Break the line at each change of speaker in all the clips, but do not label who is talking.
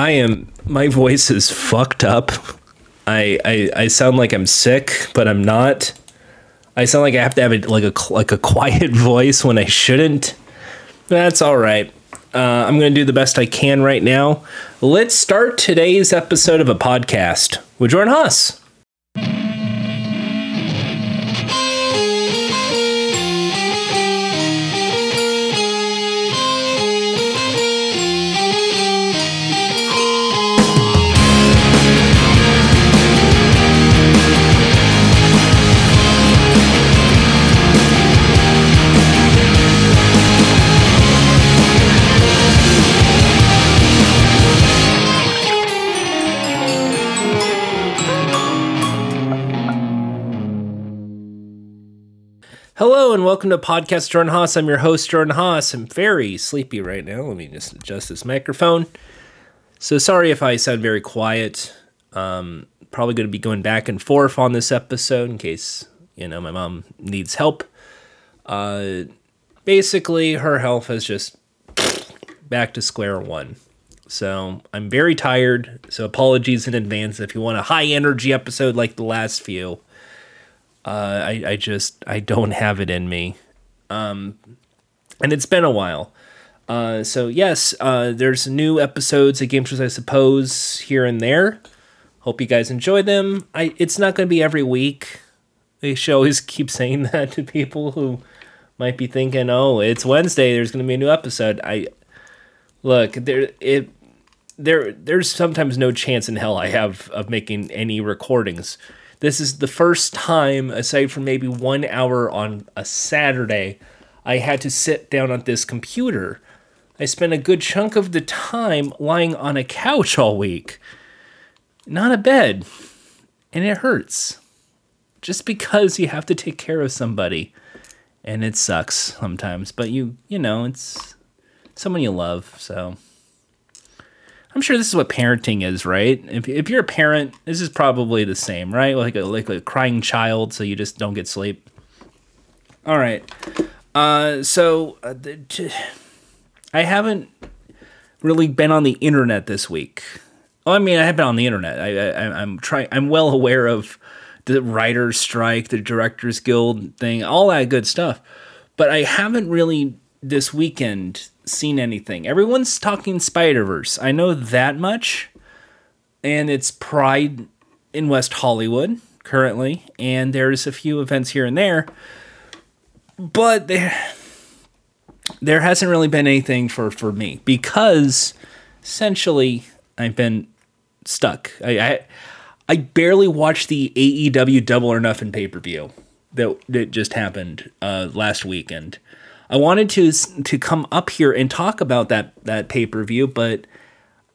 I am. My voice is fucked up. I, I I sound like I'm sick, but I'm not. I sound like I have to have a, like a like a quiet voice when I shouldn't. That's all right. Uh, I'm going to do the best I can right now. Let's start today's episode of a podcast with Jordan Haas. And welcome to Podcast Jordan Haas. I'm your host, Jordan Haas. I'm very sleepy right now. Let me just adjust this microphone. So sorry if I sound very quiet. Um, probably going to be going back and forth on this episode in case, you know, my mom needs help. Uh, basically, her health is just back to square one. So I'm very tired. So apologies in advance if you want a high energy episode like the last few. Uh, I, I just I don't have it in me, um, and it's been a while. Uh, so yes, uh, there's new episodes of Games I suppose here and there. Hope you guys enjoy them. I it's not going to be every week. They should always keep saying that to people who might be thinking, "Oh, it's Wednesday. There's going to be a new episode." I look there. It there. There's sometimes no chance in hell I have of making any recordings this is the first time, aside from maybe one hour on a Saturday, I had to sit down at this computer. I spent a good chunk of the time lying on a couch all week, not a bed. And it hurts. Just because you have to take care of somebody. And it sucks sometimes, but you, you know, it's someone you love, so. I'm sure this is what parenting is, right? If, if you're a parent, this is probably the same, right? Like a, like a crying child, so you just don't get sleep. All right. Uh, so uh, t- I haven't really been on the internet this week. Oh, I mean, I have been on the internet. I, I I'm trying. I'm well aware of the writers' strike, the directors' guild thing, all that good stuff. But I haven't really this weekend seen anything. Everyone's talking Spider Verse. I know that much. And it's Pride in West Hollywood currently. And there's a few events here and there. But there, there hasn't really been anything for, for me because essentially I've been stuck. I, I, I barely watched the AEW Double or Nothing pay per view that, that just happened uh, last weekend. I wanted to to come up here and talk about that that pay per view, but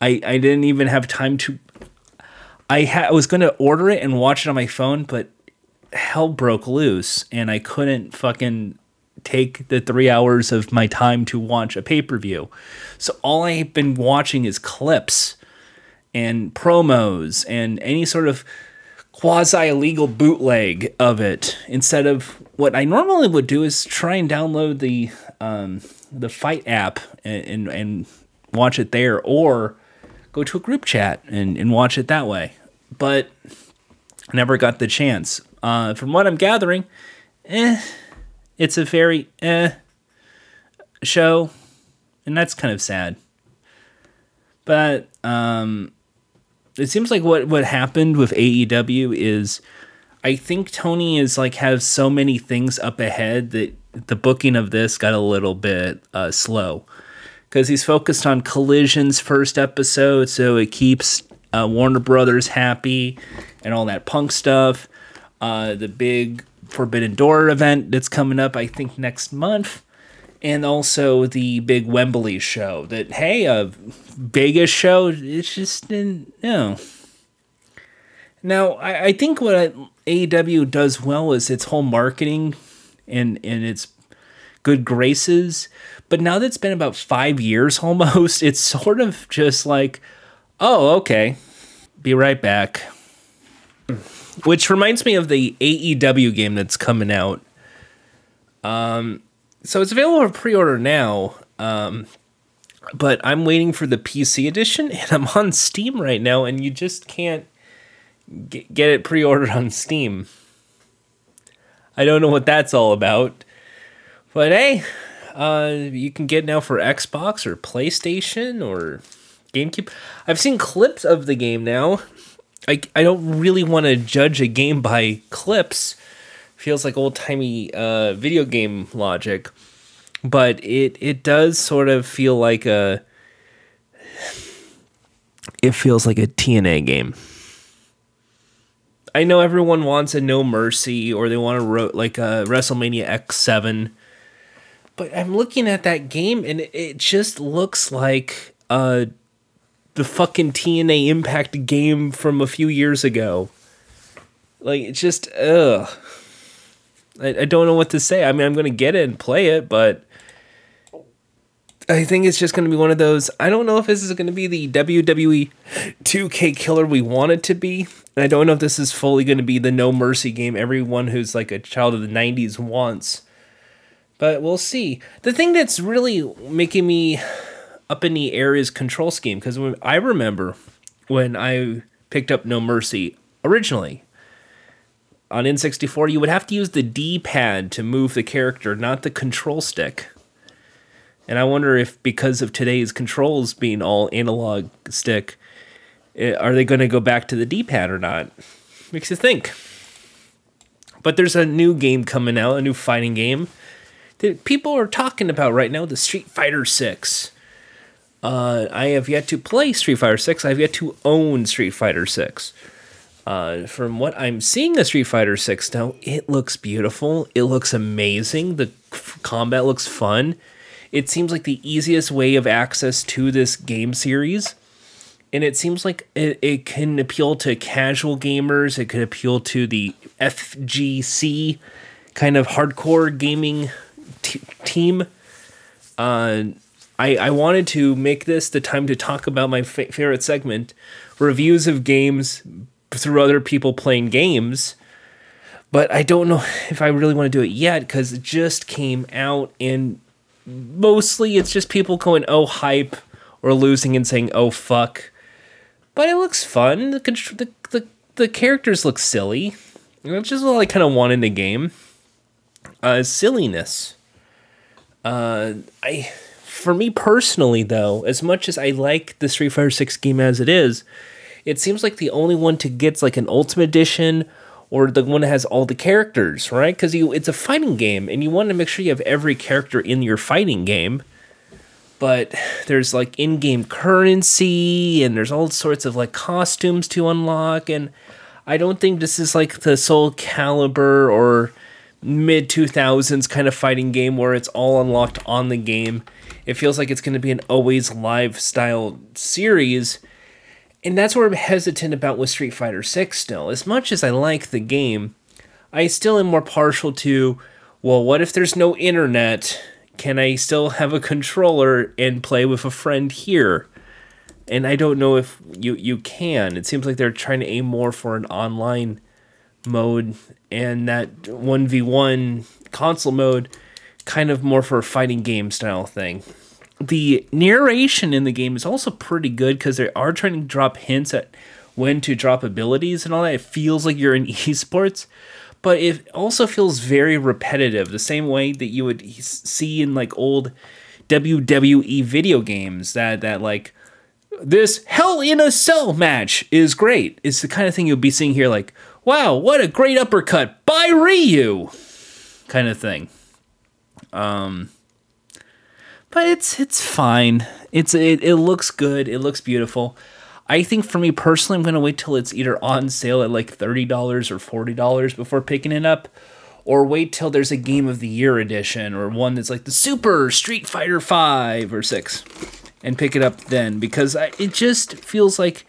I I didn't even have time to. I ha- I was going to order it and watch it on my phone, but hell broke loose, and I couldn't fucking take the three hours of my time to watch a pay per view. So all I've been watching is clips and promos and any sort of quasi illegal bootleg of it instead of what I normally would do is try and download the um, the FITE app and, and, and watch it there or go to a group chat and, and watch it that way. But never got the chance. Uh, from what I'm gathering, eh, it's a very eh show, and that's kind of sad. But um, it seems like what what happened with AEW is I think Tony is like has so many things up ahead that the booking of this got a little bit uh, slow because he's focused on Collision's first episode, so it keeps uh, Warner Brothers happy and all that punk stuff. Uh, the big Forbidden Door event that's coming up, I think next month, and also the big Wembley show. That hey, a Vegas show. It's just you know. Now I, I think what AEW does well is its whole marketing and and its good graces. But now that it's been about five years almost, it's sort of just like, oh, okay, be right back. Which reminds me of the AEW game that's coming out. Um, so it's available for pre-order now. Um, but I'm waiting for the PC edition, and I'm on Steam right now, and you just can't get, it pre-ordered on Steam. I don't know what that's all about, but hey, uh, you can get now for Xbox or PlayStation or GameCube. I've seen clips of the game now. I, I don't really want to judge a game by clips. Feels like old timey uh, video game logic, but it it does sort of feel like a. It feels like a TNA game. I know everyone wants a No Mercy or they want to ro- like a WrestleMania X7, but I'm looking at that game and it just looks like uh the fucking TNA Impact game from a few years ago. Like it's just ugh. I, I don't know what to say. I mean, I'm gonna get it and play it, but I think it's just gonna be one of those. I don't know if this is gonna be the WWE 2K killer we want it to be, and I don't know if this is fully gonna be the No Mercy game everyone who's like a child of the '90s wants. But we'll see. The thing that's really making me up in the air is control scheme because I remember when I picked up No Mercy originally on N64, you would have to use the D pad to move the character, not the control stick. And I wonder if because of today's controls being all analog stick, eh, are they going to go back to the D pad or not? Makes you think. But there's a new game coming out, a new fighting game that people are talking about right now, the Street Fighter 6. Uh, I have yet to play Street Fighter 6. I've yet to own Street Fighter 6. Uh, from what I'm seeing of Street Fighter 6 now, it looks beautiful. It looks amazing. The f- combat looks fun. It seems like the easiest way of access to this game series. And it seems like it, it can appeal to casual gamers. It could appeal to the FGC kind of hardcore gaming t- team. Uh, I, I wanted to make this the time to talk about my fa- favorite segment reviews of games through other people playing games. But I don't know if I really want to do it yet because it just came out and mostly it's just people going, oh, hype, or losing and saying, oh, fuck. But it looks fun. The, the, the, the characters look silly, which is all I kind of want in the game. Uh, silliness. Uh, I for me personally, though, as much as I like the Street Fighter 6 game as it is, it seems like the only one to get like an Ultimate Edition or the one that has all the characters, right? Because you it's a fighting game and you want to make sure you have every character in your fighting game. But there's like in-game currency and there's all sorts of like costumes to unlock and I don't think this is like the Soul Calibur or mid 2000s kind of fighting game where it's all unlocked on the game. It feels like it's going to be an always live style series. And that's where I'm hesitant about with Street Fighter 6 still. As much as I like the game, I still am more partial to, well, what if there's no internet? Can I still have a controller and play with a friend here? And I don't know if you you can. It seems like they're trying to aim more for an online mode and that 1v1 console mode kind of more for a fighting game style thing. The narration in the game is also pretty good because they are trying to drop hints at when to drop abilities and all that. It feels like you're in esports, but it also feels very repetitive, the same way that you would see in like old WWE video games that that like this Hell in a Cell match is great. It's the kind of thing you'll be seeing here, like, wow, what a great uppercut by Ryu, kind of thing. Um, but it's it's fine. It's it, it looks good. It looks beautiful. I think for me personally, I'm gonna wait till it's either on sale at like thirty dollars or forty dollars before picking it up, or wait till there's a Game of the Year edition or one that's like the Super Street Fighter Five or six, and pick it up then because I, it just feels like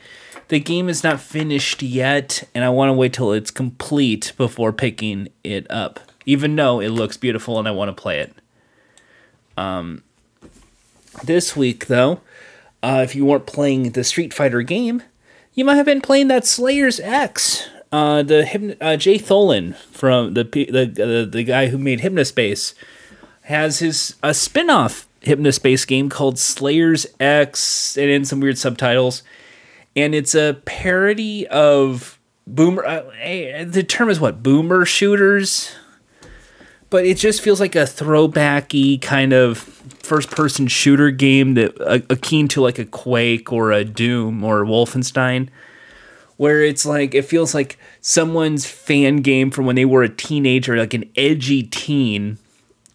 the game is not finished yet, and I want to wait till it's complete before picking it up. Even though it looks beautiful and I want to play it. Um, this week, though, uh, if you weren't playing the Street Fighter game, you might have been playing that Slayers X. Uh, the Hypno- uh, Jay Tholen from the the, the the guy who made Hypnospace has his a spin-off Hypnospace game called Slayers X, and in some weird subtitles. And it's a parody of boomer. Uh, eh, the term is what? Boomer shooters? But it just feels like a throwbacky kind of first person shooter game that uh, akin to like a Quake or a Doom or Wolfenstein where it's like it feels like someone's fan game from when they were a teenager, like an edgy teen,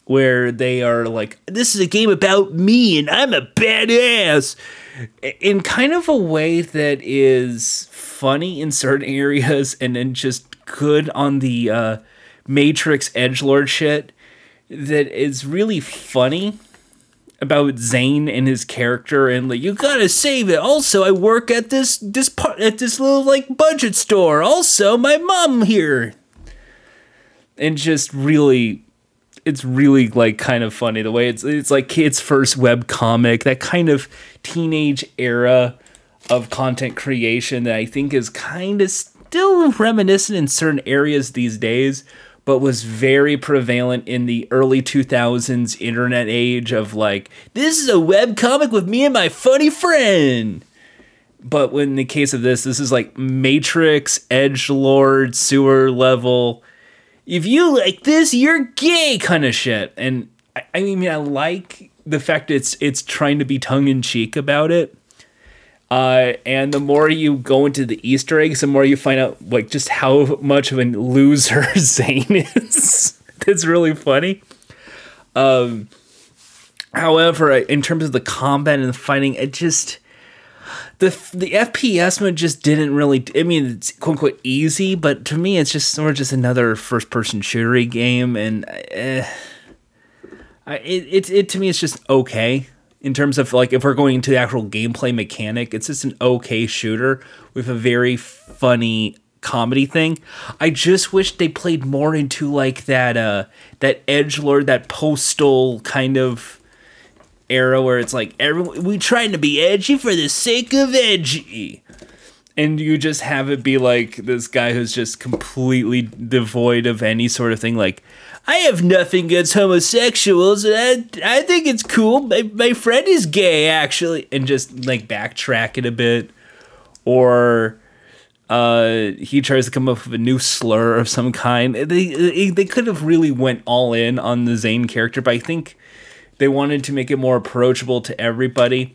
where they are like, "This is a game about me, and I'm a badass," in kind of a way that is funny in certain areas, and then just good on the uh, Matrix edge lord shit. That is really funny about Zane and his character and like you gotta save it. Also, I work at this this part at this little like budget store. Also, my mom here. And just really it's really like kind of funny the way it's it's like kids' first web comic, that kind of teenage era of content creation that I think is kind of still reminiscent in certain areas these days but was very prevalent in the early 2000s internet age of like, this is a web comic with me and my funny friend. But in the case of this, this is like Matrix, Edge Lord, sewer level. If you like this, you're gay kind of shit. And I, I mean, I like the fact it's it's trying to be tongue in cheek about it uh, and the more you go into the Easter eggs, the more you find out like just how much of a loser Zane is. It's really funny. Um, however, in terms of the combat and the fighting, it just the the FPS mode just didn't really. I mean, it's quote unquote easy, but to me, it's just sort of just another first person shootery game, and uh, it, it it to me, it's just okay in terms of like if we're going into the actual gameplay mechanic it's just an okay shooter with a very funny comedy thing. I just wish they played more into like that uh that edge lord that postal kind of era where it's like everyone we trying to be edgy for the sake of edgy. And you just have it be like this guy who's just completely devoid of any sort of thing like I have nothing against homosexuals. I, I think it's cool. My, my friend is gay, actually. And just like backtrack it a bit. Or uh, he tries to come up with a new slur of some kind. They, they could have really went all in on the Zane character, but I think they wanted to make it more approachable to everybody.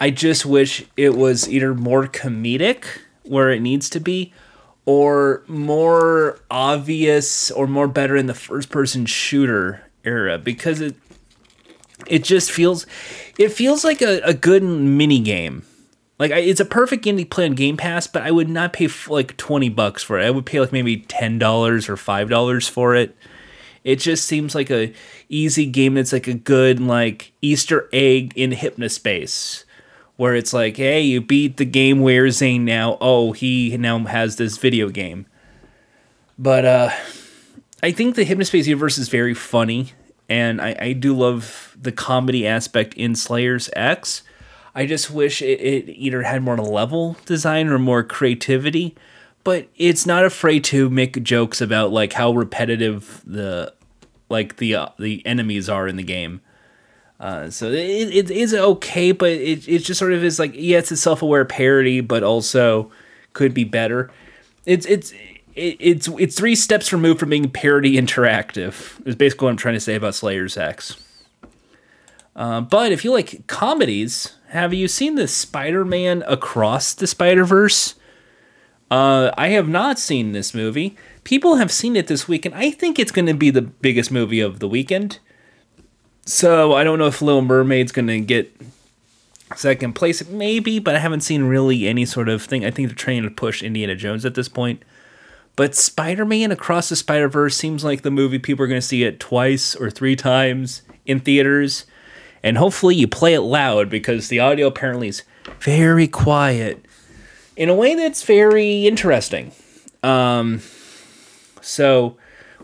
I just wish it was either more comedic where it needs to be or more obvious or more better in the first person shooter era because it it just feels it feels like a, a good mini game. Like I, it's a perfect to play on game pass but i would not pay f- like 20 bucks for it. I would pay like maybe $10 or $5 for it. It just seems like a easy game that's like a good like easter egg in hypnospace where it's like, hey, you beat the game where Zane now. Oh, he now has this video game. But uh, I think the Hypnospace universe is very funny, and I, I do love the comedy aspect in Slayers X. I just wish it, it either had more level design or more creativity, but it's not afraid to make jokes about like how repetitive the like the uh, the enemies are in the game. Uh, so it, it is okay, but it, it just sort of is like yeah, it's a self aware parody, but also could be better. It's it's it, it's it's three steps removed from being parody interactive. Is basically what I'm trying to say about Slayers X. Uh, but if you like comedies, have you seen the Spider-Man Across the Spider-Verse? Uh, I have not seen this movie. People have seen it this week, and I think it's going to be the biggest movie of the weekend. So I don't know if Little Mermaid's gonna get second place, maybe, but I haven't seen really any sort of thing. I think they're trying to push Indiana Jones at this point. But Spider Man Across the Spider Verse seems like the movie people are gonna see it twice or three times in theaters. And hopefully you play it loud because the audio apparently is very quiet in a way that's very interesting. Um, so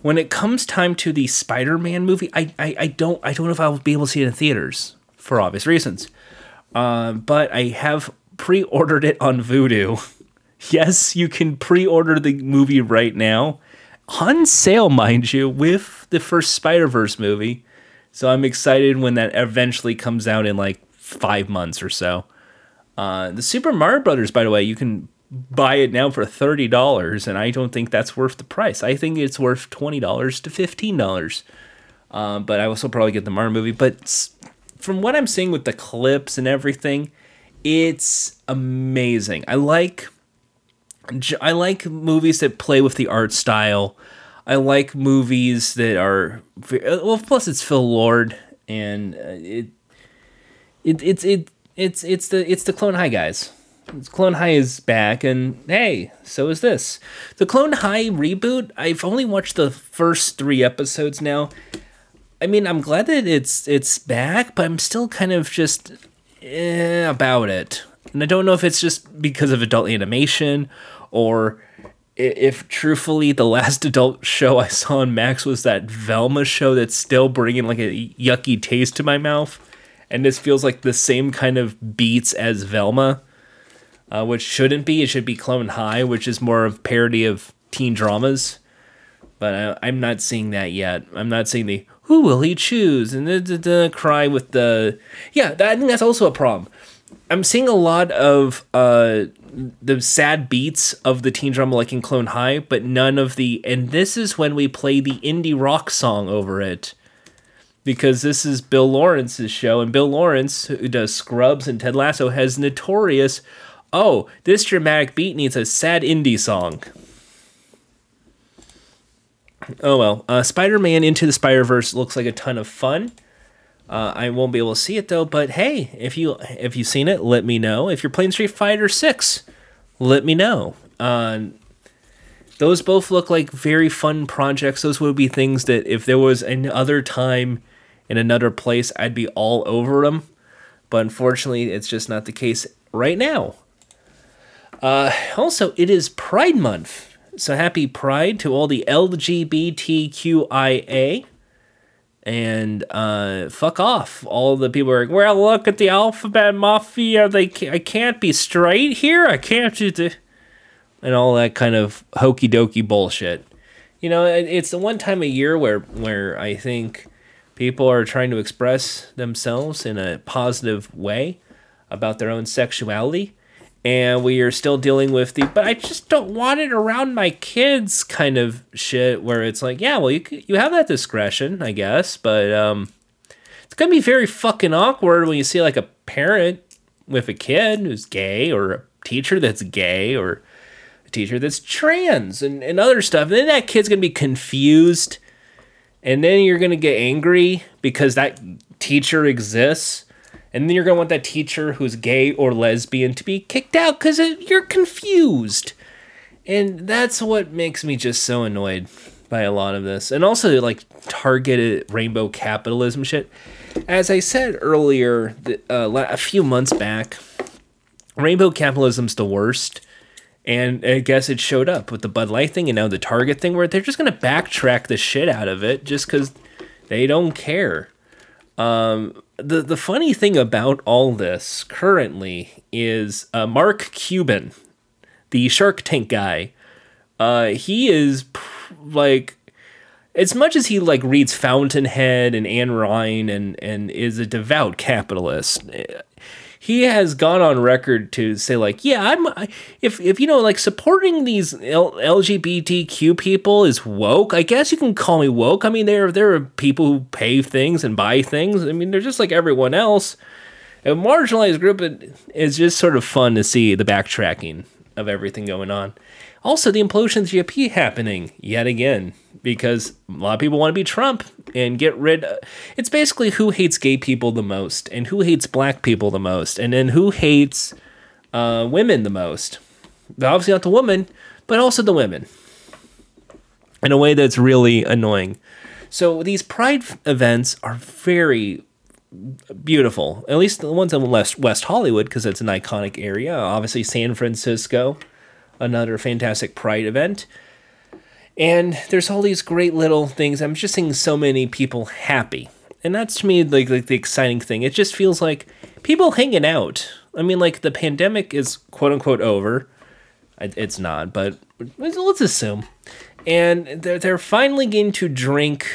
when it comes time to the Spider-Man movie, I, I, I don't I don't know if I'll be able to see it in theaters for obvious reasons. Uh, but I have pre-ordered it on Vudu. yes, you can pre-order the movie right now, on sale, mind you, with the first Spider-Verse movie. So I'm excited when that eventually comes out in like five months or so. Uh, the Super Mario Brothers, by the way, you can buy it now for thirty dollars, and I don't think that's worth the price. I think it's worth twenty dollars to fifteen dollars. Uh, but I will still probably get the Mario movie. But from what I'm seeing with the clips and everything, it's amazing. I like I like movies that play with the art style. I like movies that are well. Plus, it's Phil Lord, and uh, it, it it's it it's it's the it's the Clone High guys. Clone High is back, and hey, so is this. The Clone High reboot. I've only watched the first three episodes now. I mean, I'm glad that it's it's back, but I'm still kind of just eh, about it. And I don't know if it's just because of adult animation or if truthfully the last adult show I saw on Max was that Velma show that's still bringing like a yucky taste to my mouth. And this feels like the same kind of beats as Velma, uh, which shouldn't be. It should be Clone High, which is more of parody of teen dramas. But I, am not seeing that yet. I'm not seeing the who will he choose and the, the, the cry with the yeah. That, I think that's also a problem. I'm seeing a lot of uh, the sad beats of the teen drama like in Clone High, but none of the and this is when we play the indie rock song over it. Because this is Bill Lawrence's show, and Bill Lawrence, who does Scrubs and Ted Lasso, has notorious, oh, this dramatic beat needs a sad indie song. Oh well, uh, Spider-Man Into the Spider-Verse looks like a ton of fun. Uh, I won't be able to see it though, but hey, if you if you've seen it, let me know. If you're playing Street Fighter Six, let me know. Uh, those both look like very fun projects. Those would be things that if there was another time in another place, I'd be all over them. But unfortunately, it's just not the case right now. Uh, also, it is Pride Month. So happy Pride to all the LGBTQIA and uh, fuck off. All the people are like, well, look at the alphabet mafia. They can't, I can't be straight here. I can't do the, and all that kind of hokey dokey bullshit. You know, it's the one time a year where where I think people are trying to express themselves in a positive way about their own sexuality and we are still dealing with the but I just don't want it around my kids kind of shit where it's like yeah well you you have that discretion I guess but um it's gonna be very fucking awkward when you see like a parent with a kid who's gay or a teacher that's gay or a teacher that's trans and, and other stuff and then that kid's gonna be confused and then you're gonna get angry because that teacher exists and then you're going to want that teacher who's gay or lesbian to be kicked out because you're confused. And that's what makes me just so annoyed by a lot of this. And also, like, targeted rainbow capitalism shit. As I said earlier, uh, a few months back, rainbow capitalism's the worst. And I guess it showed up with the Bud Light thing and now the Target thing, where they're just going to backtrack the shit out of it just because they don't care. Um, the the funny thing about all this currently is uh, Mark Cuban, the Shark Tank guy. Uh, he is pr- like as much as he like reads Fountainhead and Ayn Rand and and is a devout capitalist he has gone on record to say like, yeah, I'm if if you know like supporting these L- LGBTQ people is woke. I guess you can call me woke. I mean, there there are people who pay things and buy things. I mean, they're just like everyone else. A marginalized group is just sort of fun to see the backtracking of everything going on. Also, the implosion of the GOP happening yet again because a lot of people want to be Trump and get rid. Of, it's basically who hates gay people the most and who hates black people the most, and then who hates uh, women the most. Obviously, not the woman, but also the women in a way that's really annoying. So these pride events are very beautiful. At least the ones in West West Hollywood because it's an iconic area. Obviously, San Francisco another fantastic Pride event. And there's all these great little things. I'm just seeing so many people happy. And that's to me like, like the exciting thing. It just feels like people hanging out. I mean, like the pandemic is quote unquote over. It's not, but let's assume. And they're, they're finally getting to drink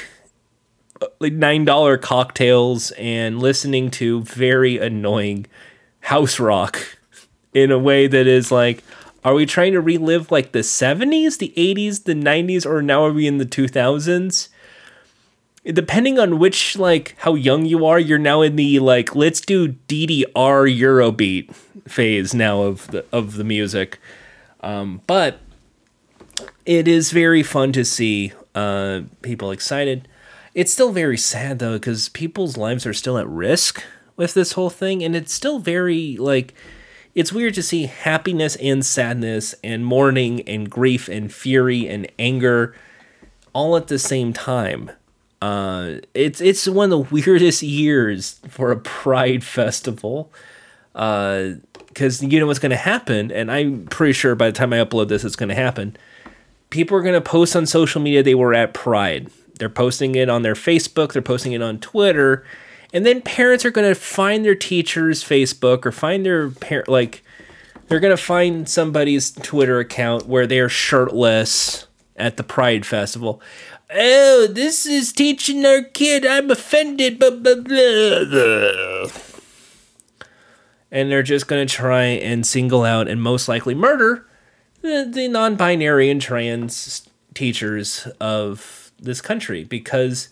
uh, like nine dollar cocktails and listening to very annoying house rock in a way that is like are we trying to relive like the 70s the 80s the 90s or now are we in the 2000s depending on which like how young you are you're now in the like let's do ddr eurobeat phase now of the of the music. Um, but it is very fun to see uh, people excited. It's still very sad though because people's lives are still at risk with this whole thing and it's still very like it's weird to see happiness and sadness and mourning and grief and fury and anger all at the same time. Uh, it's it's one of the weirdest years for a pride festival because uh, you know what's going to happen and i'm pretty sure by the time i upload this it's going to happen. People are going to post on social media they were at pride. They're posting it on their facebook they're posting it on twitter and then parents are going to find their teacher's facebook or find their parent like they're going to find somebody's twitter account where they're shirtless at the pride festival. Oh this is teaching our kid i'm offended blah, blah, blah, and they're just going to try and single out and most likely murder the, the non-binary and trans teachers of this country because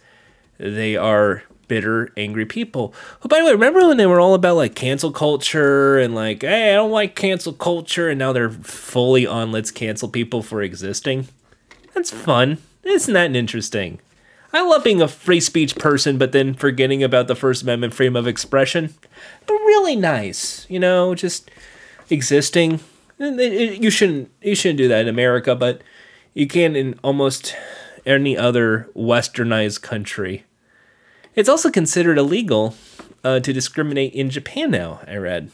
they are bitter, angry people. Oh, by the way, remember when they were all about like cancel culture and like, hey, I don't like cancel culture, and now they're fully on let's cancel people for existing? That's fun. Isn't that interesting? I love being a free speech person, but then forgetting about the First Amendment freedom of expression. But really nice, you know, just existing. You shouldn't you shouldn't do that in America, but you can in almost any other westernized country. It's also considered illegal uh, to discriminate in Japan now, I read.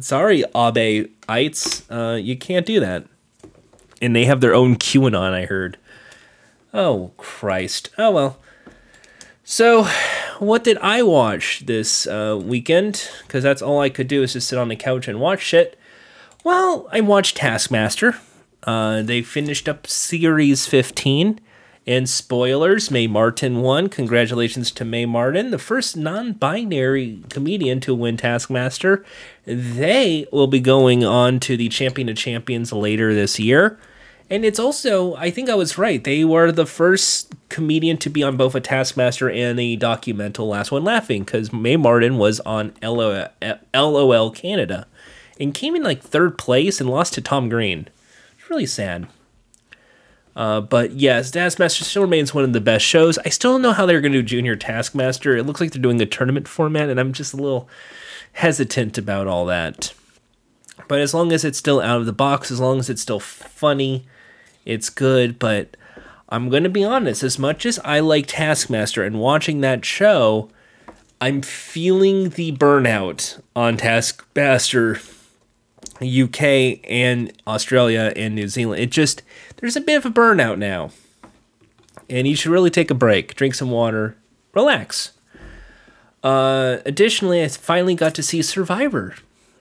Sorry, Abe-ites, uh, you can't do that. And they have their own QAnon, I heard. Oh, Christ. Oh, well. So, what did I watch this uh, weekend? Because that's all I could do is just sit on the couch and watch shit. Well, I watched Taskmaster. Uh, they finished up Series 15. And spoilers, Mae Martin won. Congratulations to Mae Martin, the first non binary comedian to win Taskmaster. They will be going on to the Champion of Champions later this year. And it's also, I think I was right. They were the first comedian to be on both a Taskmaster and a documental Last One Laughing because Mae Martin was on LOL, LOL Canada and came in like third place and lost to Tom Green. It's really sad. Uh, but yes, Taskmaster still remains one of the best shows. I still don't know how they're going to do Junior Taskmaster. It looks like they're doing a tournament format, and I'm just a little hesitant about all that. But as long as it's still out of the box, as long as it's still funny, it's good. But I'm going to be honest, as much as I like Taskmaster and watching that show, I'm feeling the burnout on Taskmaster UK and Australia and New Zealand. It just there's a bit of a burnout now. And you should really take a break, drink some water, relax. Uh, additionally, I finally got to see Survivor.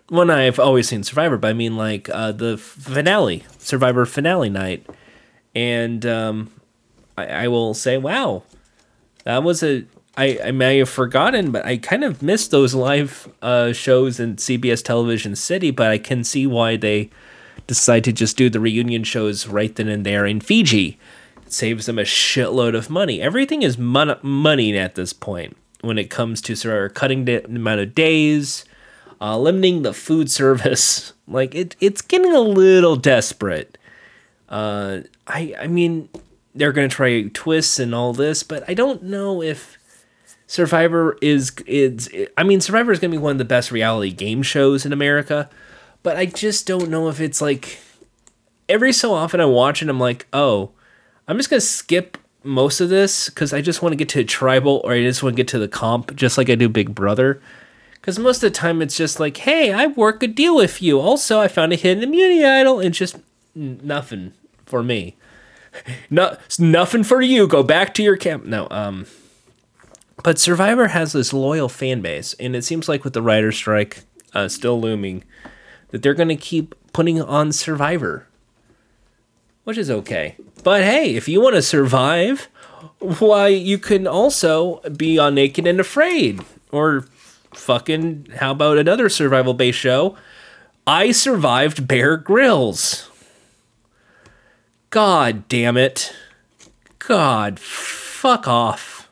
Well, I've always seen Survivor, but I mean like uh, the finale, Survivor finale night, and um, I, I will say, wow, that was a I, I may have forgotten, but I kind of missed those live uh, shows in CBS Television City. But I can see why they decide to just do the reunion shows right then and there in Fiji. It saves them a shitload of money. Everything is mon- money at this point when it comes to sort of cutting the amount of days, uh, limiting the food service. Like it, it's getting a little desperate. Uh, I, I mean, they're gonna try twists and all this, but I don't know if Survivor is is I mean Survivor is to be one of the best reality game shows in America, but I just don't know if it's like every so often I watch it I'm like, "Oh, I'm just to skip most of this cuz I just want to get to tribal or I just want to get to the comp just like I do Big Brother." Cuz most of the time it's just like, "Hey, I work a deal with you. Also, I found a hidden immunity idol." and just nothing for me. No, nothing for you. Go back to your camp. No, um but Survivor has this loyal fan base, and it seems like with the writer strike uh, still looming, that they're going to keep putting on Survivor. which is okay. But hey, if you want to survive, why you can also be on Naked and Afraid or fucking how about another survival based show? I survived Bear Grylls. God damn it. God, fuck off.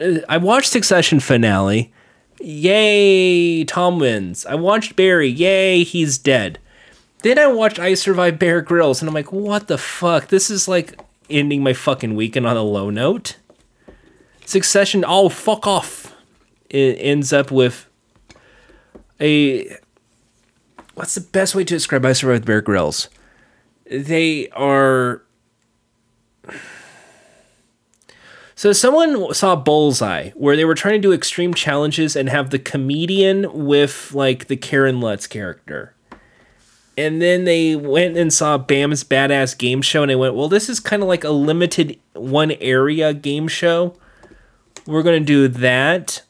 Uh, I watched Succession finale. Yay, Tom wins. I watched Barry. Yay, he's dead. Then I watched I Survived Bear Grylls, and I'm like, what the fuck? This is like ending my fucking weekend on a low note. Succession, oh, fuck off. It ends up with a. What's the best way to describe I Survived Bear Grylls? they are so someone saw Bullseye, where they were trying to do extreme challenges and have the comedian with like the Karen Lutz character. And then they went and saw Bam's Badass Game Show, and they went, "Well, this is kind of like a limited one area game show. We're gonna do that,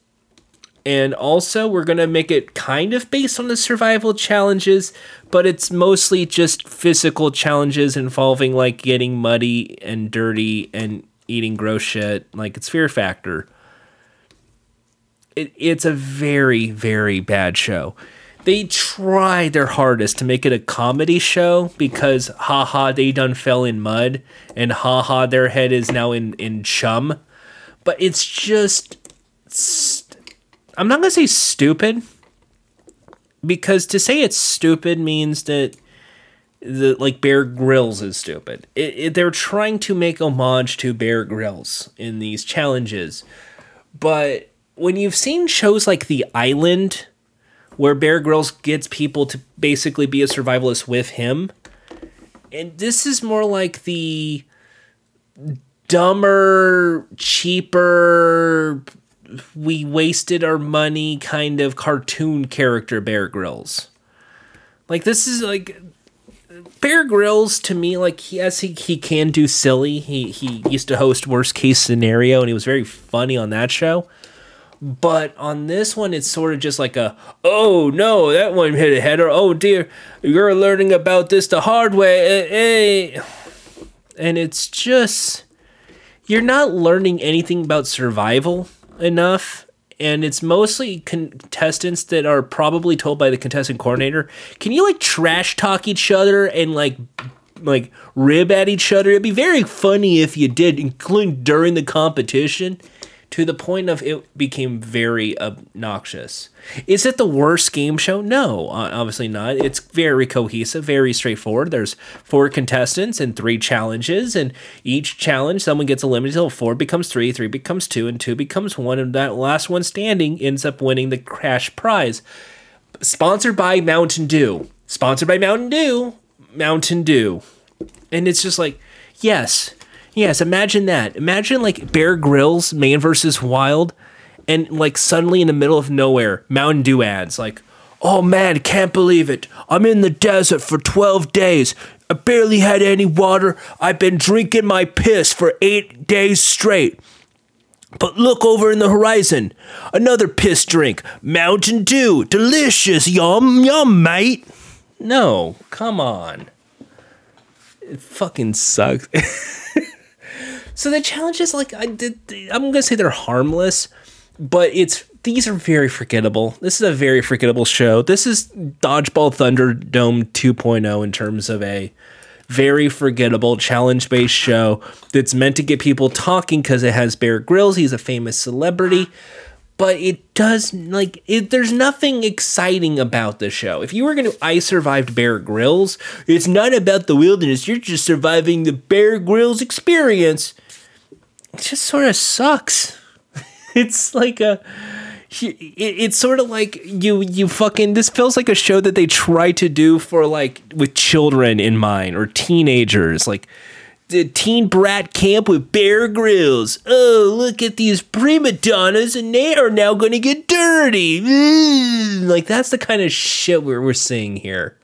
and also we're going to make it kind of based on the survival challenges but it's mostly just physical challenges involving like getting muddy and dirty and eating gross shit. Like it's fear factor. It, it's a very very bad show. They tried their hardest to make it a comedy show because haha they done fell in mud and haha their head is now in in chum. But it's just I'm not gonna say stupid because to say it's stupid means that the like Bear Grylls is stupid. It, it, they're trying to make homage to Bear Grylls in these challenges, but when you've seen shows like The Island, where Bear Grylls gets people to basically be a survivalist with him, and this is more like the dumber, cheaper we wasted our money kind of cartoon character Bear Grylls. Like this is like Bear Grylls to me like yes he, he can do silly. He he used to host Worst Case Scenario and he was very funny on that show. But on this one it's sort of just like a oh no that one hit a header. Oh dear you're learning about this the hard way. Hey. And it's just you're not learning anything about survival enough and it's mostly contestants that are probably told by the contestant coordinator can you like trash talk each other and like like rib at each other? It'd be very funny if you did including during the competition to the point of it became very obnoxious. Is it the worst game show? No, obviously not. It's very cohesive, very straightforward. There's four contestants and three challenges, and each challenge someone gets eliminated until four becomes three, three becomes two, and two becomes one, and that last one standing ends up winning the cash prize. Sponsored by Mountain Dew. Sponsored by Mountain Dew. Mountain Dew. And it's just like, yes, Yes, imagine that. Imagine like Bear Grylls, Man versus Wild, and like suddenly in the middle of nowhere, Mountain Dew ads. Like, oh man, can't believe it. I'm in the desert for 12 days. I barely had any water. I've been drinking my piss for eight days straight. But look over in the horizon. Another piss drink. Mountain Dew. Delicious. Yum, yum, mate. No, come on. It fucking sucks. So the challenges, like I did, I'm gonna say they're harmless, but it's these are very forgettable. This is a very forgettable show. This is Dodgeball Thunderdome 2.0 in terms of a very forgettable challenge based show that's meant to get people talking because it has Bear Grylls. He's a famous celebrity. But it does like it, there's nothing exciting about the show. If you were gonna I survived Bear Grylls, it's not about the wilderness. You're just surviving the Bear Grylls experience it just sort of sucks. it's like a it's sort of like you you fucking this feels like a show that they try to do for like with children in mind or teenagers like the teen brat camp with Bear Grylls oh look at these prima donnas and they are now to get dirty. Like that's the kind of shit we're, we're seeing here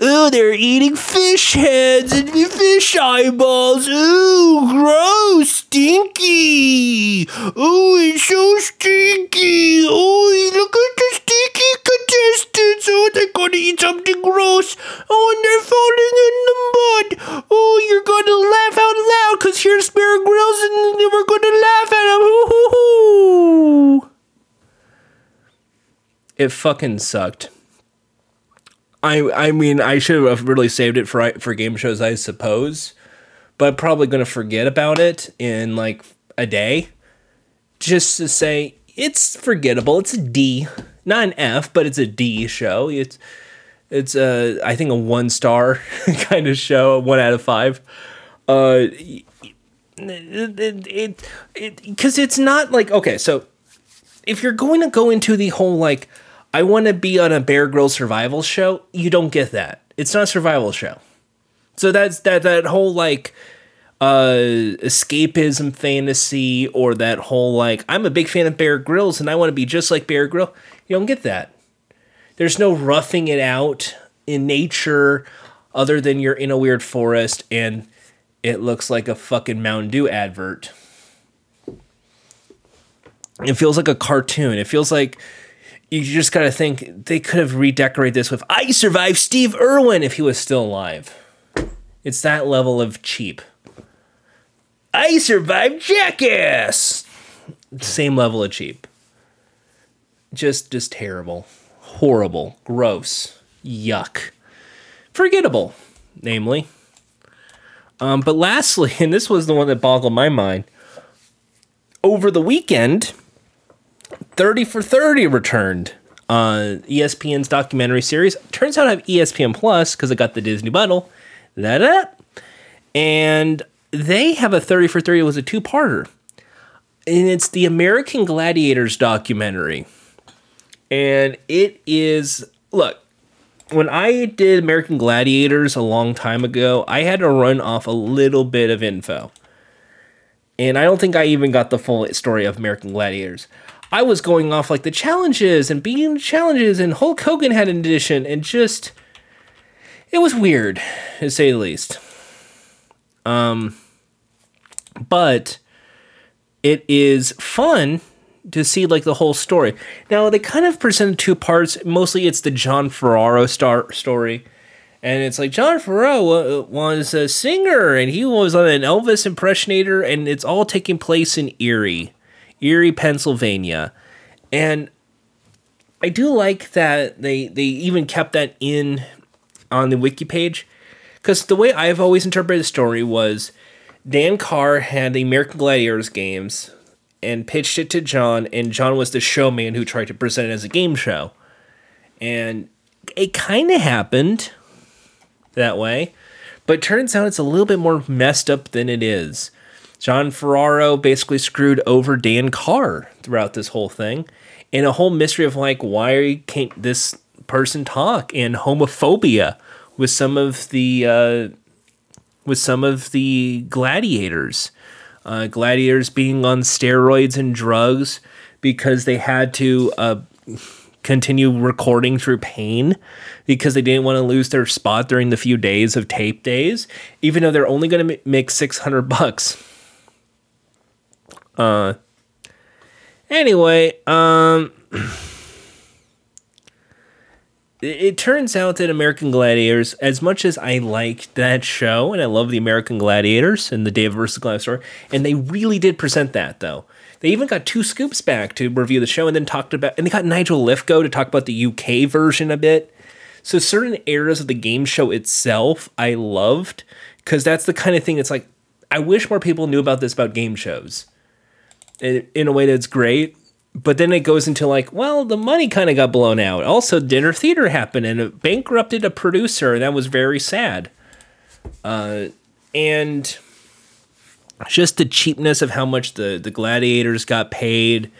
Oh, they're eating fish heads and fish eyeballs. Ooh, gross, stinky. Oh, it's so stinky. Oh, look at the stinky contestants. Oh, they're gonna eat something gross. Oh, and they're falling in the mud. Oh, you're gonna laugh out loud because here's Bear Grylls and we're gonna laugh at them. Hoo, hoo, hoo. It fucking sucked. I I mean I should have really saved it for for game shows I suppose, but probably gonna forget about it in like a day, just to say it's forgettable. It's a D, not an F, but it's a D show. It's it's a I think a one star kind of show, one out of five. Uh, it it because it, it's not like okay, so if you're going to go into the whole like I want to be on a Bear Grylls survival show. You don't get that. It's not a survival show. So that's that that whole like uh escapism fantasy or that whole like I'm a big fan of Bear Grylls and I want to be just like Bear Grylls. You don't get that. There's no roughing it out in nature other than you're in a weird forest and it looks like a fucking Mountain Dew advert. It feels like a cartoon. It feels like you just gotta think they could have redecorated this with I survived Steve Irwin if he was still alive. It's that level of cheap. I survived Jackass. Same level of cheap. Just just terrible. Horrible. Gross. Yuck. Forgettable, namely. Um, but lastly, and this was the one that boggled my mind. Over the weekend, 30 for 30 returned uh, on ESPN's documentary series. Turns out I have ESPN Plus because I got the Disney bundle. Da-da. And they have a 30 for 30. It was a two parter. And it's the American Gladiators documentary. And it is, look, when I did American Gladiators a long time ago, I had to run off a little bit of info. And I don't think I even got the full story of American Gladiators. I was going off like the challenges and being challenges, and Hulk Hogan had an edition, and just it was weird, to say the least. Um, but it is fun to see like the whole story. Now they kind of presented two parts. Mostly, it's the John Ferraro star story, and it's like John Ferraro was a singer, and he was an Elvis impersonator, and it's all taking place in Erie. Erie, Pennsylvania. And I do like that they they even kept that in on the wiki page because the way I've always interpreted the story was Dan Carr had the American Gladiators games and pitched it to John, and John was the showman who tried to present it as a game show. And it kind of happened that way, but turns out it's a little bit more messed up than it is. John Ferraro basically screwed over Dan Carr throughout this whole thing, and a whole mystery of like why can't this person talk? And homophobia with some of the uh, with some of the gladiators, uh, gladiators being on steroids and drugs because they had to uh, continue recording through pain because they didn't want to lose their spot during the few days of tape days, even though they're only going to make six hundred bucks. Uh, anyway, um, it, turns out that American Gladiators, as much as I like that show and I love the American Gladiators and the David versus Goliath story, and they really did present that though. They even got two scoops back to review the show and then talked about, and they got Nigel Lythgoe to talk about the UK version a bit. So certain eras of the game show itself I loved because that's the kind of thing that's like I wish more people knew about this about game shows in a way that's great. But then it goes into like, well, the money kind of got blown out. Also, dinner theater happened and it bankrupted a producer, and that was very sad. Uh, and just the cheapness of how much the the gladiators got paid,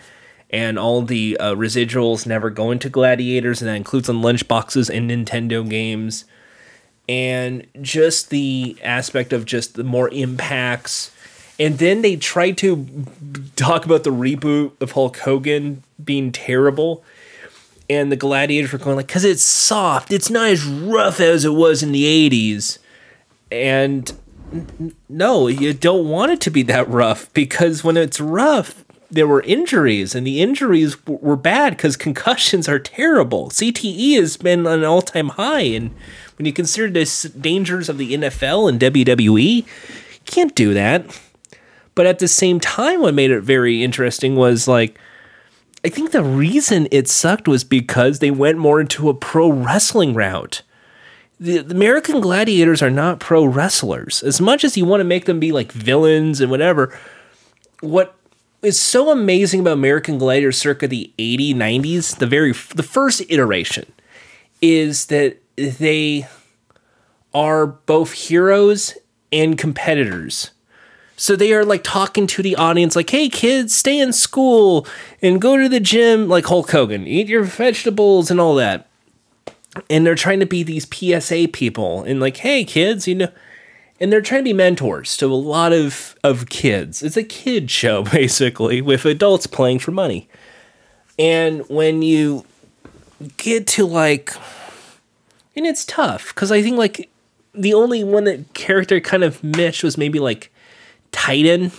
and all the uh, residuals never go into gladiators, and that includes on lunchboxes and Nintendo games, and just the aspect of just the more impacts and then they tried to talk about the reboot of Hulk Hogan being terrible. and the gladiators were going like, because it's soft, it's not as rough as it was in the 80s. And no, you don't want it to be that rough because when it's rough, there were injuries, and the injuries w- were bad because concussions are terrible. CTE has been an all time high, and when you consider the dangers of the NFL and WWE, you can't do that. But at the same time, what made it very interesting was like, I think the reason it sucked was because they went more into a pro wrestling route. The, the American Gladiators are not pro wrestlers. As much as you want to make them be like villains and whatever, what is so amazing about American Gladiators circa the 80s, 90s, the very the first iteration, is that they are both heroes and competitors. So they are like talking to the audience, like, hey kids, stay in school and go to the gym, like Hulk Hogan, eat your vegetables and all that. And they're trying to be these PSA people and like, hey kids, you know, and they're trying to be mentors to a lot of, of kids. It's a kid show, basically, with adults playing for money. And when you get to like, and it's tough because I think like the only one that character kind of meshed was maybe like Titan.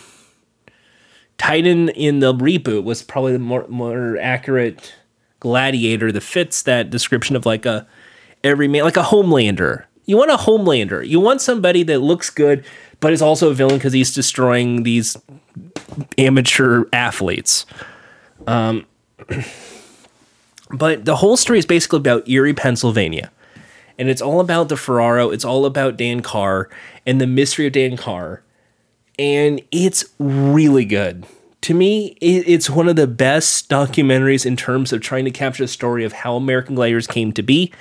Titan in the reboot was probably the more more accurate gladiator that fits that description of like a every man like a homelander. You want a homelander. You want somebody that looks good but is also a villain because he's destroying these amateur athletes. Um, but the whole story is basically about Erie, Pennsylvania. And it's all about the Ferraro, it's all about Dan Carr and the mystery of Dan Carr and it's really good. To me, it's one of the best documentaries in terms of trying to capture the story of how American Gladiators came to be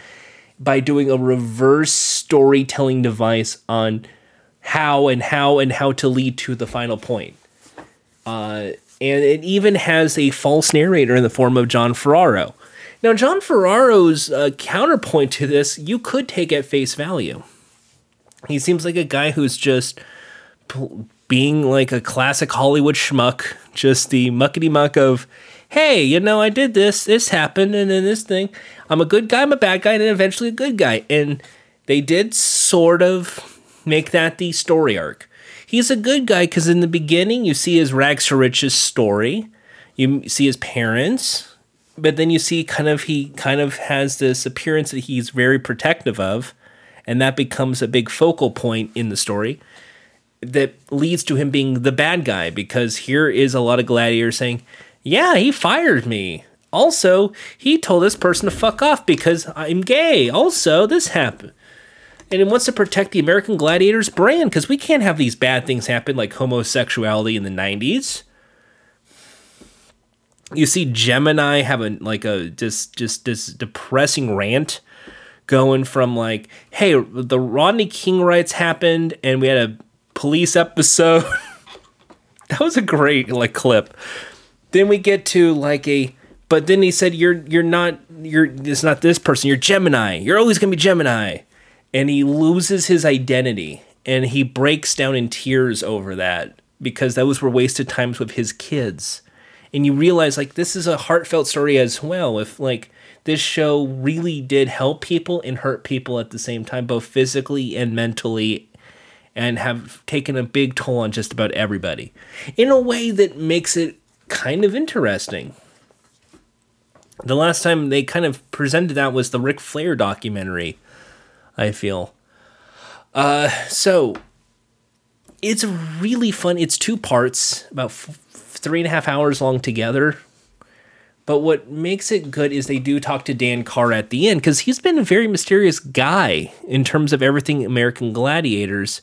by doing a reverse storytelling device on how and how and how to lead to the final point. Uh, and it even has a false narrator in the form of John Ferraro. Now, John Ferraro's uh, counterpoint to this, you could take at face value. He seems like a guy who's just being like a classic Hollywood schmuck, just the muckety muck of, hey, you know, I did this, this happened, and then this thing. I'm a good guy, I'm a bad guy, and then eventually a good guy. And they did sort of make that the story arc. He's a good guy because in the beginning, you see his rags to riches story, you see his parents, but then you see kind of he kind of has this appearance that he's very protective of, and that becomes a big focal point in the story that leads to him being the bad guy because here is a lot of gladiators saying, "Yeah, he fired me. Also, he told this person to fuck off because I'm gay. Also, this happened." And it wants to protect the American Gladiators brand because we can't have these bad things happen like homosexuality in the 90s. You see Gemini having like a just just this depressing rant going from like, hey, the Rodney King riots happened and we had a police episode. that was a great like clip. Then we get to like a but then he said you're you're not you're it's not this person, you're Gemini. You're always going to be Gemini. And he loses his identity and he breaks down in tears over that because those were wasted times with his kids. And you realize like this is a heartfelt story as well if like this show really did help people and hurt people at the same time both physically and mentally and have taken a big toll on just about everybody in a way that makes it kind of interesting. The last time they kind of presented that was the Ric Flair documentary, I feel. Uh, so it's really fun. It's two parts, about f- three and a half hours long together. But what makes it good is they do talk to Dan Carr at the end because he's been a very mysterious guy in terms of everything American Gladiators.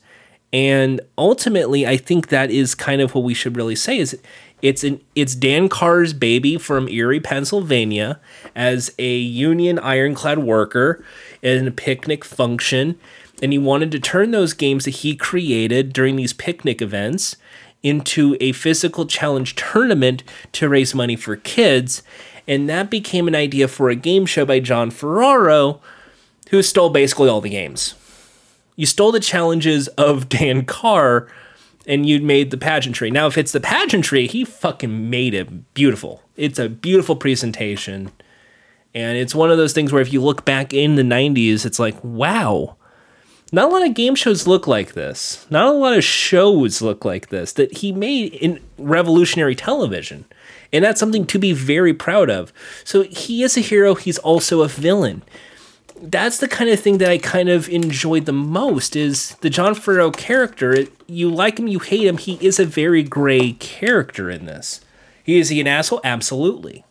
And ultimately, I think that is kind of what we should really say is it's an it's Dan Carr's baby from Erie, Pennsylvania, as a union ironclad worker in a picnic function, and he wanted to turn those games that he created during these picnic events into a physical challenge tournament to raise money for kids, and that became an idea for a game show by John Ferraro, who stole basically all the games. You stole the challenges of Dan Carr and you made the pageantry. Now, if it's the pageantry, he fucking made it beautiful. It's a beautiful presentation. And it's one of those things where if you look back in the 90s, it's like, wow, not a lot of game shows look like this. Not a lot of shows look like this that he made in revolutionary television. And that's something to be very proud of. So he is a hero, he's also a villain. That's the kind of thing that I kind of enjoyed the most is the John Ferraro character. You like him, you hate him, he is a very gray character in this. He is he an asshole? Absolutely.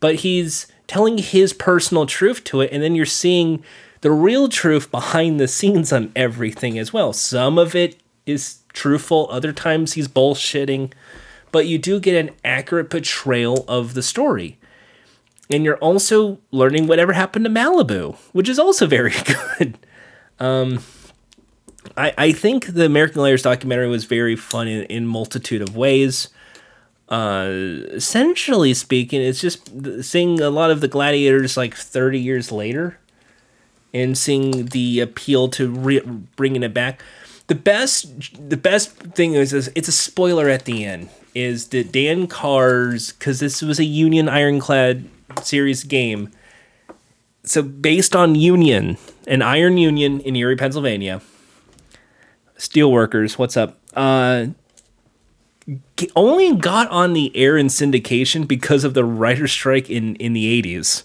But he's telling his personal truth to it, and then you're seeing the real truth behind the scenes on everything as well. Some of it is truthful, other times he's bullshitting but you do get an accurate portrayal of the story. And you're also learning whatever happened to Malibu, which is also very good. Um, I, I think the American Gladiators documentary was very fun in, in multitude of ways. Uh, essentially speaking, it's just seeing a lot of the gladiators like 30 years later and seeing the appeal to re- bringing it back. The best, the best thing is, is it's a spoiler at the end is that Dan Carr's because this was a Union Ironclad series game. So based on Union, an iron union in Erie, Pennsylvania, steelworkers, what's up? Uh, only got on the air in syndication because of the writer strike in in the 80s.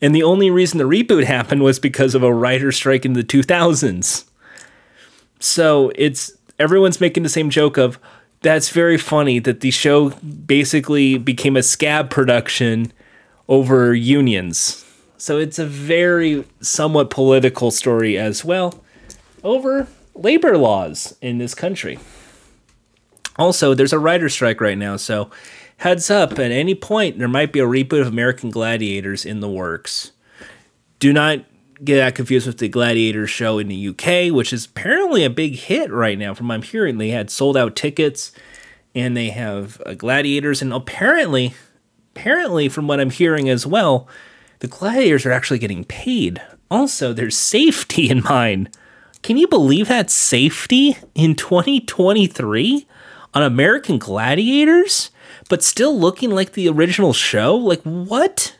And the only reason the reboot happened was because of a writer strike in the 2000s. So it's everyone's making the same joke of that's very funny that the show basically became a scab production over unions. So it's a very somewhat political story as well over labor laws in this country. Also, there's a writer strike right now, so heads up at any point there might be a reboot of American Gladiators in the works. Do not get that confused with the Gladiator show in the UK, which is apparently a big hit right now. From what I'm hearing, they had sold out tickets, and they have uh, gladiators, and apparently, apparently, from what I'm hearing as well, the gladiators are actually getting paid. Also, there's safety in mind. Can you believe that safety in 2023 on American Gladiators, but still looking like the original show? Like what?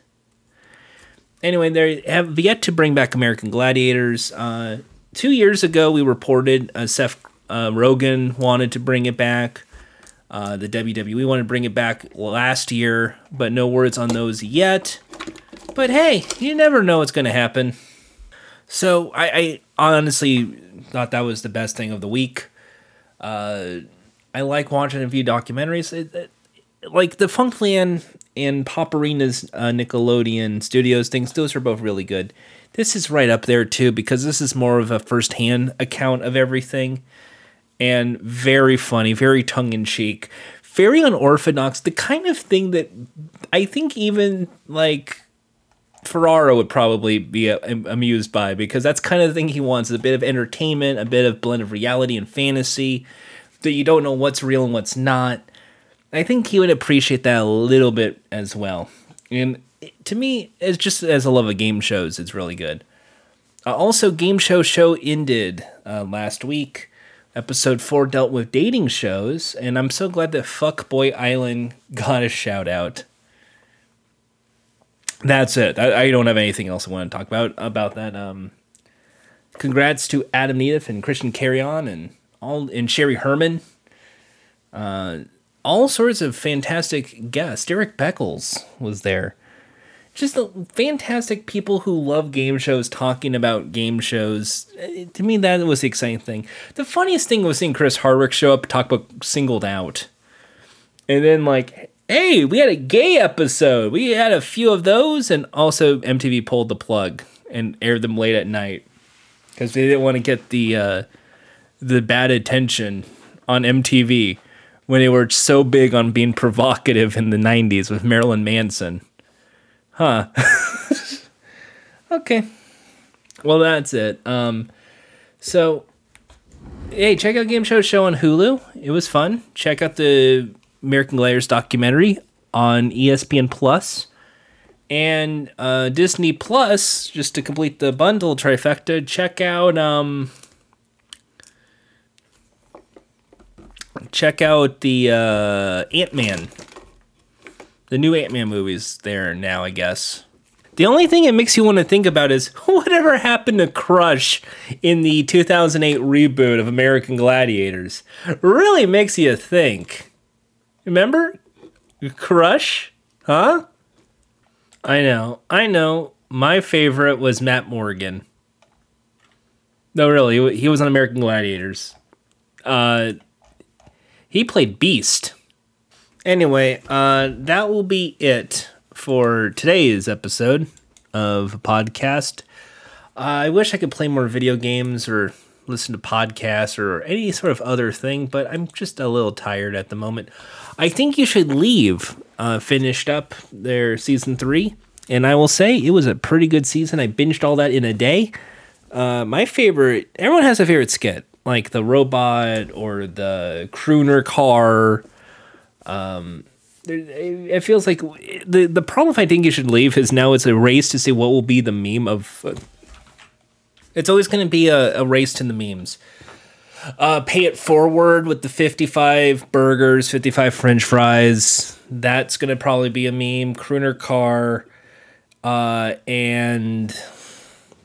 anyway, they have yet to bring back American Gladiators. Uh, two years ago, we reported uh, Seth uh, Rogen wanted to bring it back. Uh, the WWE wanted to bring it back last year, but no words on those yet. But hey, you never know what's going to happen. So I, I, honestly thought that was the best thing of the week. Uh, I like watching a few documentaries. It, it, like the Funkland and Pop Arena's uh, Nickelodeon Studios things, those are both really good. This is right up there too because this is more of a first-hand account of everything, and very funny, very tongue-in-cheek, very unorthodox. The kind of thing that I think even like Ferraro would probably be uh, amused by because that's kind of the thing he wants: a bit of entertainment, a bit of blend of reality and fantasy. That you don't know what's real and what's not I think he would appreciate that a little bit as well. And to me, it's just as a love of game shows, it's really good. Uh, also, Game Show Show ended uh, last week. Episode 4 dealt with dating shows, and I'm so glad that Fuckboy Island got a shout out. That's it. I, I, don't have anything else I want to talk about about that. Um, congrats to Adam Nedeff and Christian Carrion and all and Sherry Herman. Uh, all sorts of fantastic guests. Derek Beckles was there. Just the fantastic people who love game shows talking about game shows. To me, that was the exciting thing. The funniest thing was seeing Chris Hardwick show up, talk about Singled Out. And then, like, hey, we had a gay episode. We had a few of those. And also, MTV pulled the plug and aired them late at night because they didn't want to get the, uh, the bad attention on MTV when they were so big on being provocative in the 90s with Marilyn Manson. Huh. okay. Well, that's it. Um, so, hey, check out Game Show Show on Hulu. It was fun. Check out the American Gladiators documentary on ESPN Plus. And uh, Disney Plus. Just to complete the bundle trifecta, check out um, check out the uh, Ant Man, The new Ant Man movie's there now, I guess. The only thing it makes you want to think about is whatever happened to Crush in the 2008 reboot of American Gladiators. Really makes you think. Remember? Crush? Huh? I know. I know. My favorite was Matt Morgan. No, really. He was on American Gladiators. Uh, he played Beast. Anyway, uh, that will be it for today's episode of podcast. Uh, I wish I could play more video games or listen to podcasts or any sort of other thing, but I'm just a little tired at the moment. I think you should leave. Uh, finished up their season three, and I will say it was a pretty good season. I binged all that in a day. Uh, my favorite, everyone has a favorite skit, like the robot or the crooner car. Um, it feels like the the problem I think you should leave is now it's a race to see what will be the meme of. Uh, it's always going to be a, a race to the memes. Uh, pay it forward with the 55 burgers, 55 french fries. That's going to probably be a meme. Crooner car, uh, and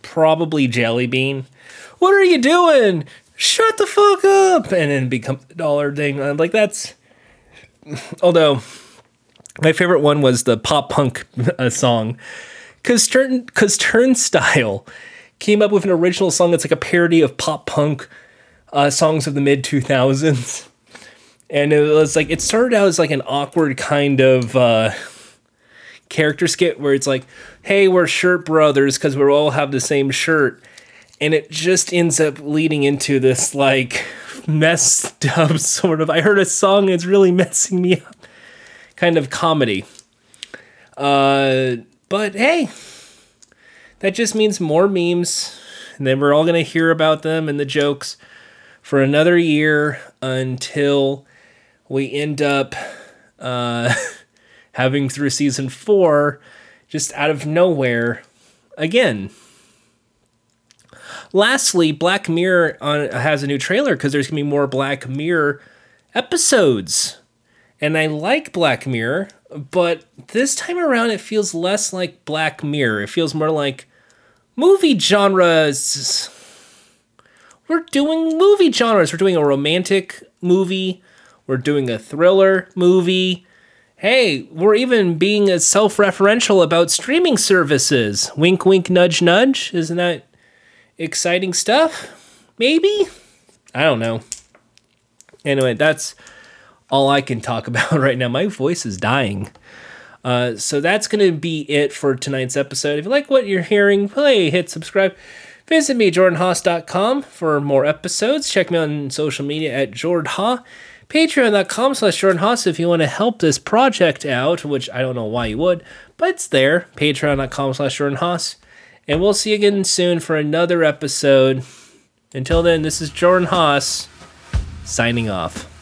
probably Jelly Bean. What are you doing? Shut the fuck up! And then become dollar thing. Like, that's. Although my favorite one was the pop punk uh, song. Because Turn because Turnstile came up with an original song that's like a parody of pop punk uh, songs of the mid 2000s and it was like it started out as like an awkward kind of uh, character skit where it's like hey we're shirt brothers because we all have the same shirt. And it just ends up leading into this like messed up sort of i heard a song it's really messing me up kind of comedy. Uh, but hey, that just means more memes, and then we're all gonna hear about them and the jokes for another year until we end up uh, having through season four just out of nowhere again. Lastly, Black Mirror on, has a new trailer because there's gonna be more Black Mirror episodes and I like Black Mirror, but this time around it feels less like Black Mirror. It feels more like movie genres. We're doing movie genres. We're doing a romantic movie. We're doing a thriller movie. Hey, we're even being self referential about streaming services. Wink, wink, nudge, nudge. Isn't that exciting stuff? Maybe? I don't know. Anyway, that's all I can talk about right now. My voice is dying. Uh, so that's going to be it for tonight's episode. If you like what you're hearing, play, hit subscribe. Visit me, jordanhaas.com, for more episodes. Check me on social media at jordha. Patreon.com slash jordanhaas if you want to help this project out, which I don't know why you would, but it's there. Patreon.com slash jordanhaas. And we'll see you again soon for another episode. Until then, this is Jordan Haas signing off.